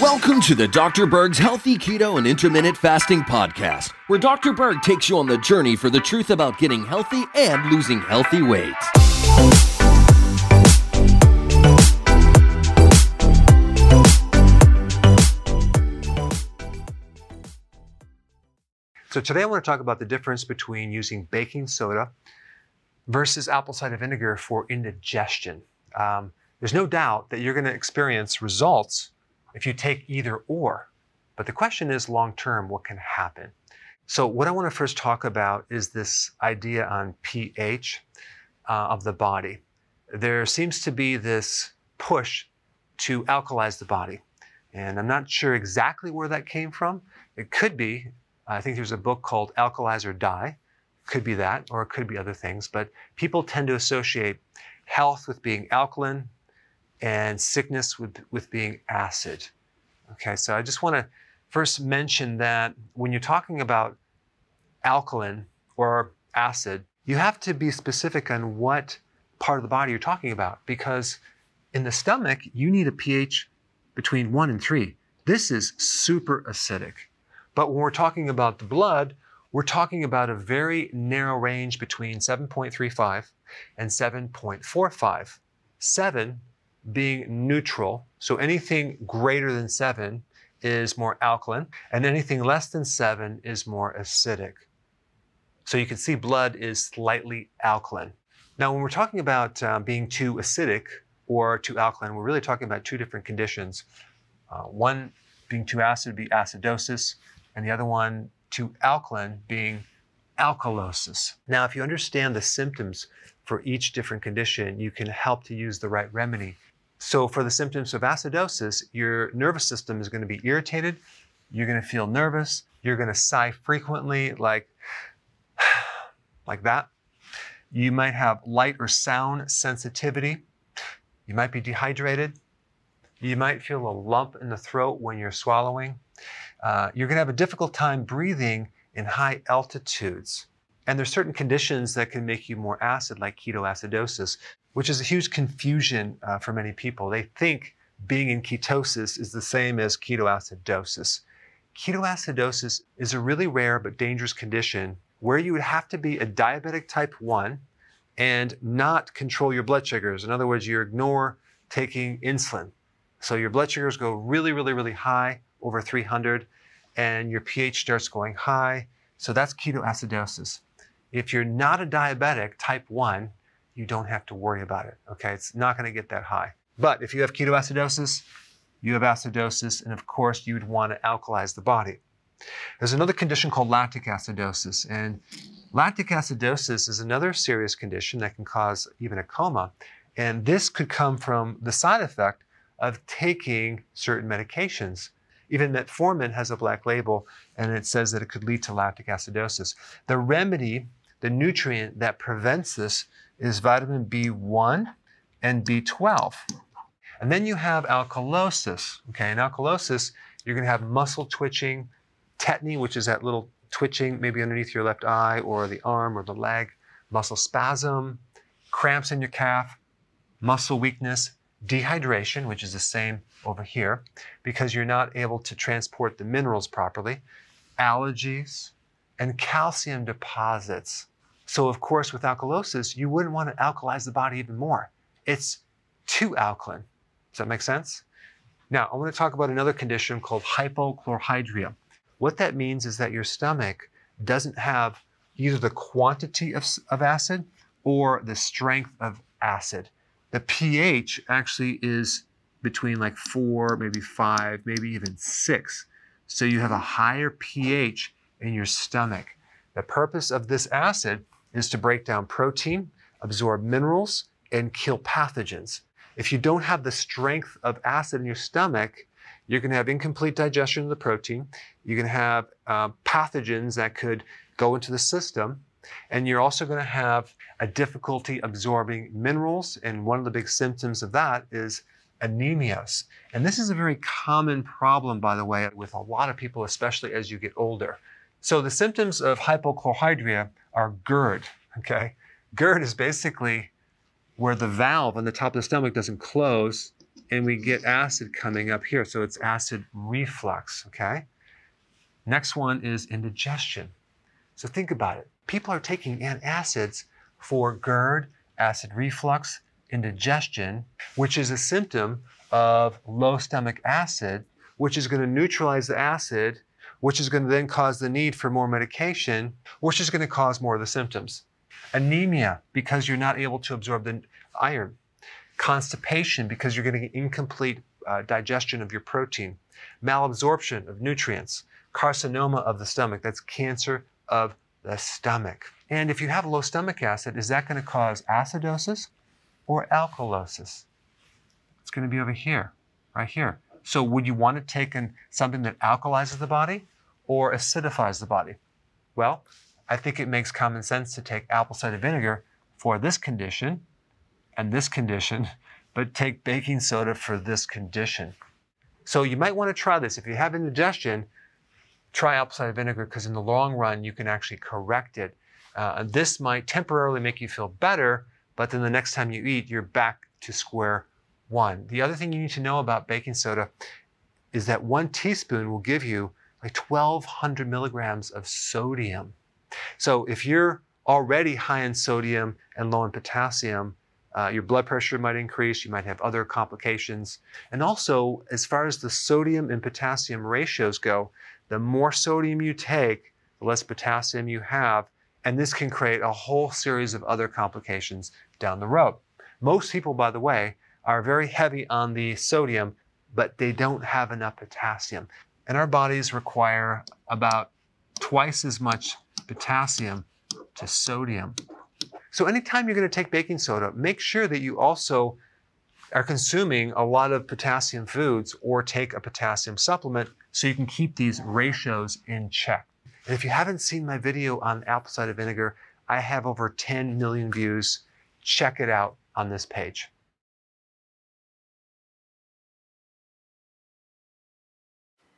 Welcome to the Dr. Berg's Healthy Keto and Intermittent Fasting Podcast, where Dr. Berg takes you on the journey for the truth about getting healthy and losing healthy weight. So today I want to talk about the difference between using baking soda versus apple cider vinegar for indigestion. Um, there's no doubt that you're going to experience results if you take either or. But the question is long term, what can happen? So, what I want to first talk about is this idea on pH uh, of the body. There seems to be this push to alkalize the body. And I'm not sure exactly where that came from. It could be, I think there's a book called Alkalize or Die. Could be that, or it could be other things. But people tend to associate health with being alkaline, and sickness with, with being acid. Okay, so I just want to first mention that when you're talking about alkaline or acid, you have to be specific on what part of the body you're talking about because in the stomach, you need a pH between one and three. This is super acidic. But when we're talking about the blood, we're talking about a very narrow range between 7.35 and 7.45. 7 being neutral. So anything greater than seven is more alkaline, and anything less than seven is more acidic. So you can see blood is slightly alkaline. Now, when we're talking about uh, being too acidic or too alkaline, we're really talking about two different conditions. Uh, one being too acid would be acidosis, and the other one too alkaline being alkalosis. Now, if you understand the symptoms for each different condition, you can help to use the right remedy so for the symptoms of acidosis, your nervous system is going to be irritated. You're going to feel nervous. You're going to sigh frequently, like, like that. You might have light or sound sensitivity. You might be dehydrated. You might feel a lump in the throat when you're swallowing. Uh, you're going to have a difficult time breathing in high altitudes. And there's certain conditions that can make you more acid, like ketoacidosis, which is a huge confusion uh, for many people. They think being in ketosis is the same as ketoacidosis. Ketoacidosis is a really rare but dangerous condition where you would have to be a diabetic type 1 and not control your blood sugars. In other words, you ignore taking insulin. So your blood sugars go really, really, really high, over 300, and your pH starts going high. So that's ketoacidosis. If you're not a diabetic type 1, you don't have to worry about it. Okay, it's not going to get that high. But if you have ketoacidosis, you have acidosis, and of course, you'd want to alkalize the body. There's another condition called lactic acidosis, and lactic acidosis is another serious condition that can cause even a coma. And this could come from the side effect of taking certain medications. Even metformin has a black label, and it says that it could lead to lactic acidosis. The remedy the nutrient that prevents this is vitamin B1 and B12. And then you have alkalosis. Okay, in alkalosis, you're going to have muscle twitching, tetany, which is that little twitching maybe underneath your left eye or the arm or the leg, muscle spasm, cramps in your calf, muscle weakness, dehydration, which is the same over here, because you're not able to transport the minerals properly, allergies, and calcium deposits. So, of course, with alkalosis, you wouldn't want to alkalize the body even more. It's too alkaline. Does that make sense? Now, I want to talk about another condition called hypochlorhydria. What that means is that your stomach doesn't have either the quantity of, of acid or the strength of acid. The pH actually is between like four, maybe five, maybe even six. So you have a higher pH in your stomach. The purpose of this acid is to break down protein, absorb minerals, and kill pathogens. If you don't have the strength of acid in your stomach, you're going to have incomplete digestion of the protein. Going to have uh, pathogens that could go into the system. And you're also going to have a difficulty absorbing minerals. And one of the big symptoms of that is anemias. And this is a very common problem, by the way, with a lot of people, especially as you get older. So the symptoms of hypochlorhydria are GERD. Okay. GERD is basically where the valve on the top of the stomach doesn't close and we get acid coming up here. So it's acid reflux. Okay. Next one is indigestion. So think about it. People are taking antacids for GERD, acid reflux, indigestion, which is a symptom of low stomach acid, which is going to neutralize the acid, which is going to then cause the need for more medication, which is going to cause more of the symptoms. Anemia, because you're not able to absorb the iron. Constipation, because you're getting incomplete uh, digestion of your protein. Malabsorption of nutrients. Carcinoma of the stomach, that's cancer of the stomach. And if you have low stomach acid, is that going to cause acidosis or alkalosis? It's going to be over here, right here. So would you want to take in something that alkalizes the body or acidifies the body? Well, I think it makes common sense to take apple cider vinegar for this condition and this condition, but take baking soda for this condition. So you might want to try this. If you have indigestion, try apple cider vinegar because in the long run, you can actually correct it. Uh, this might temporarily make you feel better, but then the next time you eat, you're back to square one. The other thing you need to know about baking soda is that one teaspoon will give you like 1200 milligrams of sodium. So if you're already high in sodium and low in potassium, uh, your blood pressure might increase, you might have other complications. And also, as far as the sodium and potassium ratios go, the more sodium you take, the less potassium you have, and this can create a whole series of other complications down the road. Most people, by the way, are very heavy on the sodium, but they don't have enough potassium. And our bodies require about twice as much potassium to sodium. So anytime you're going to take baking soda, make sure that you also are consuming a lot of potassium foods or take a potassium supplement so you can keep these ratios in check. And if you haven't seen my video on apple cider vinegar, I have over 10 million views. Check it out on this page.